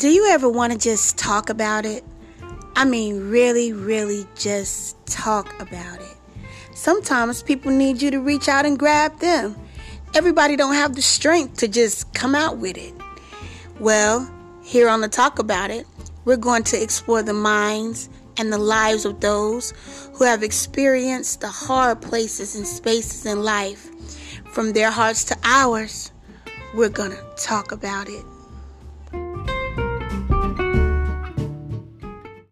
Do you ever want to just talk about it? I mean, really, really just talk about it. Sometimes people need you to reach out and grab them. Everybody don't have the strength to just come out with it. Well, here on the Talk About It, we're going to explore the minds and the lives of those who have experienced the hard places and spaces in life. From their hearts to ours, we're going to talk about it.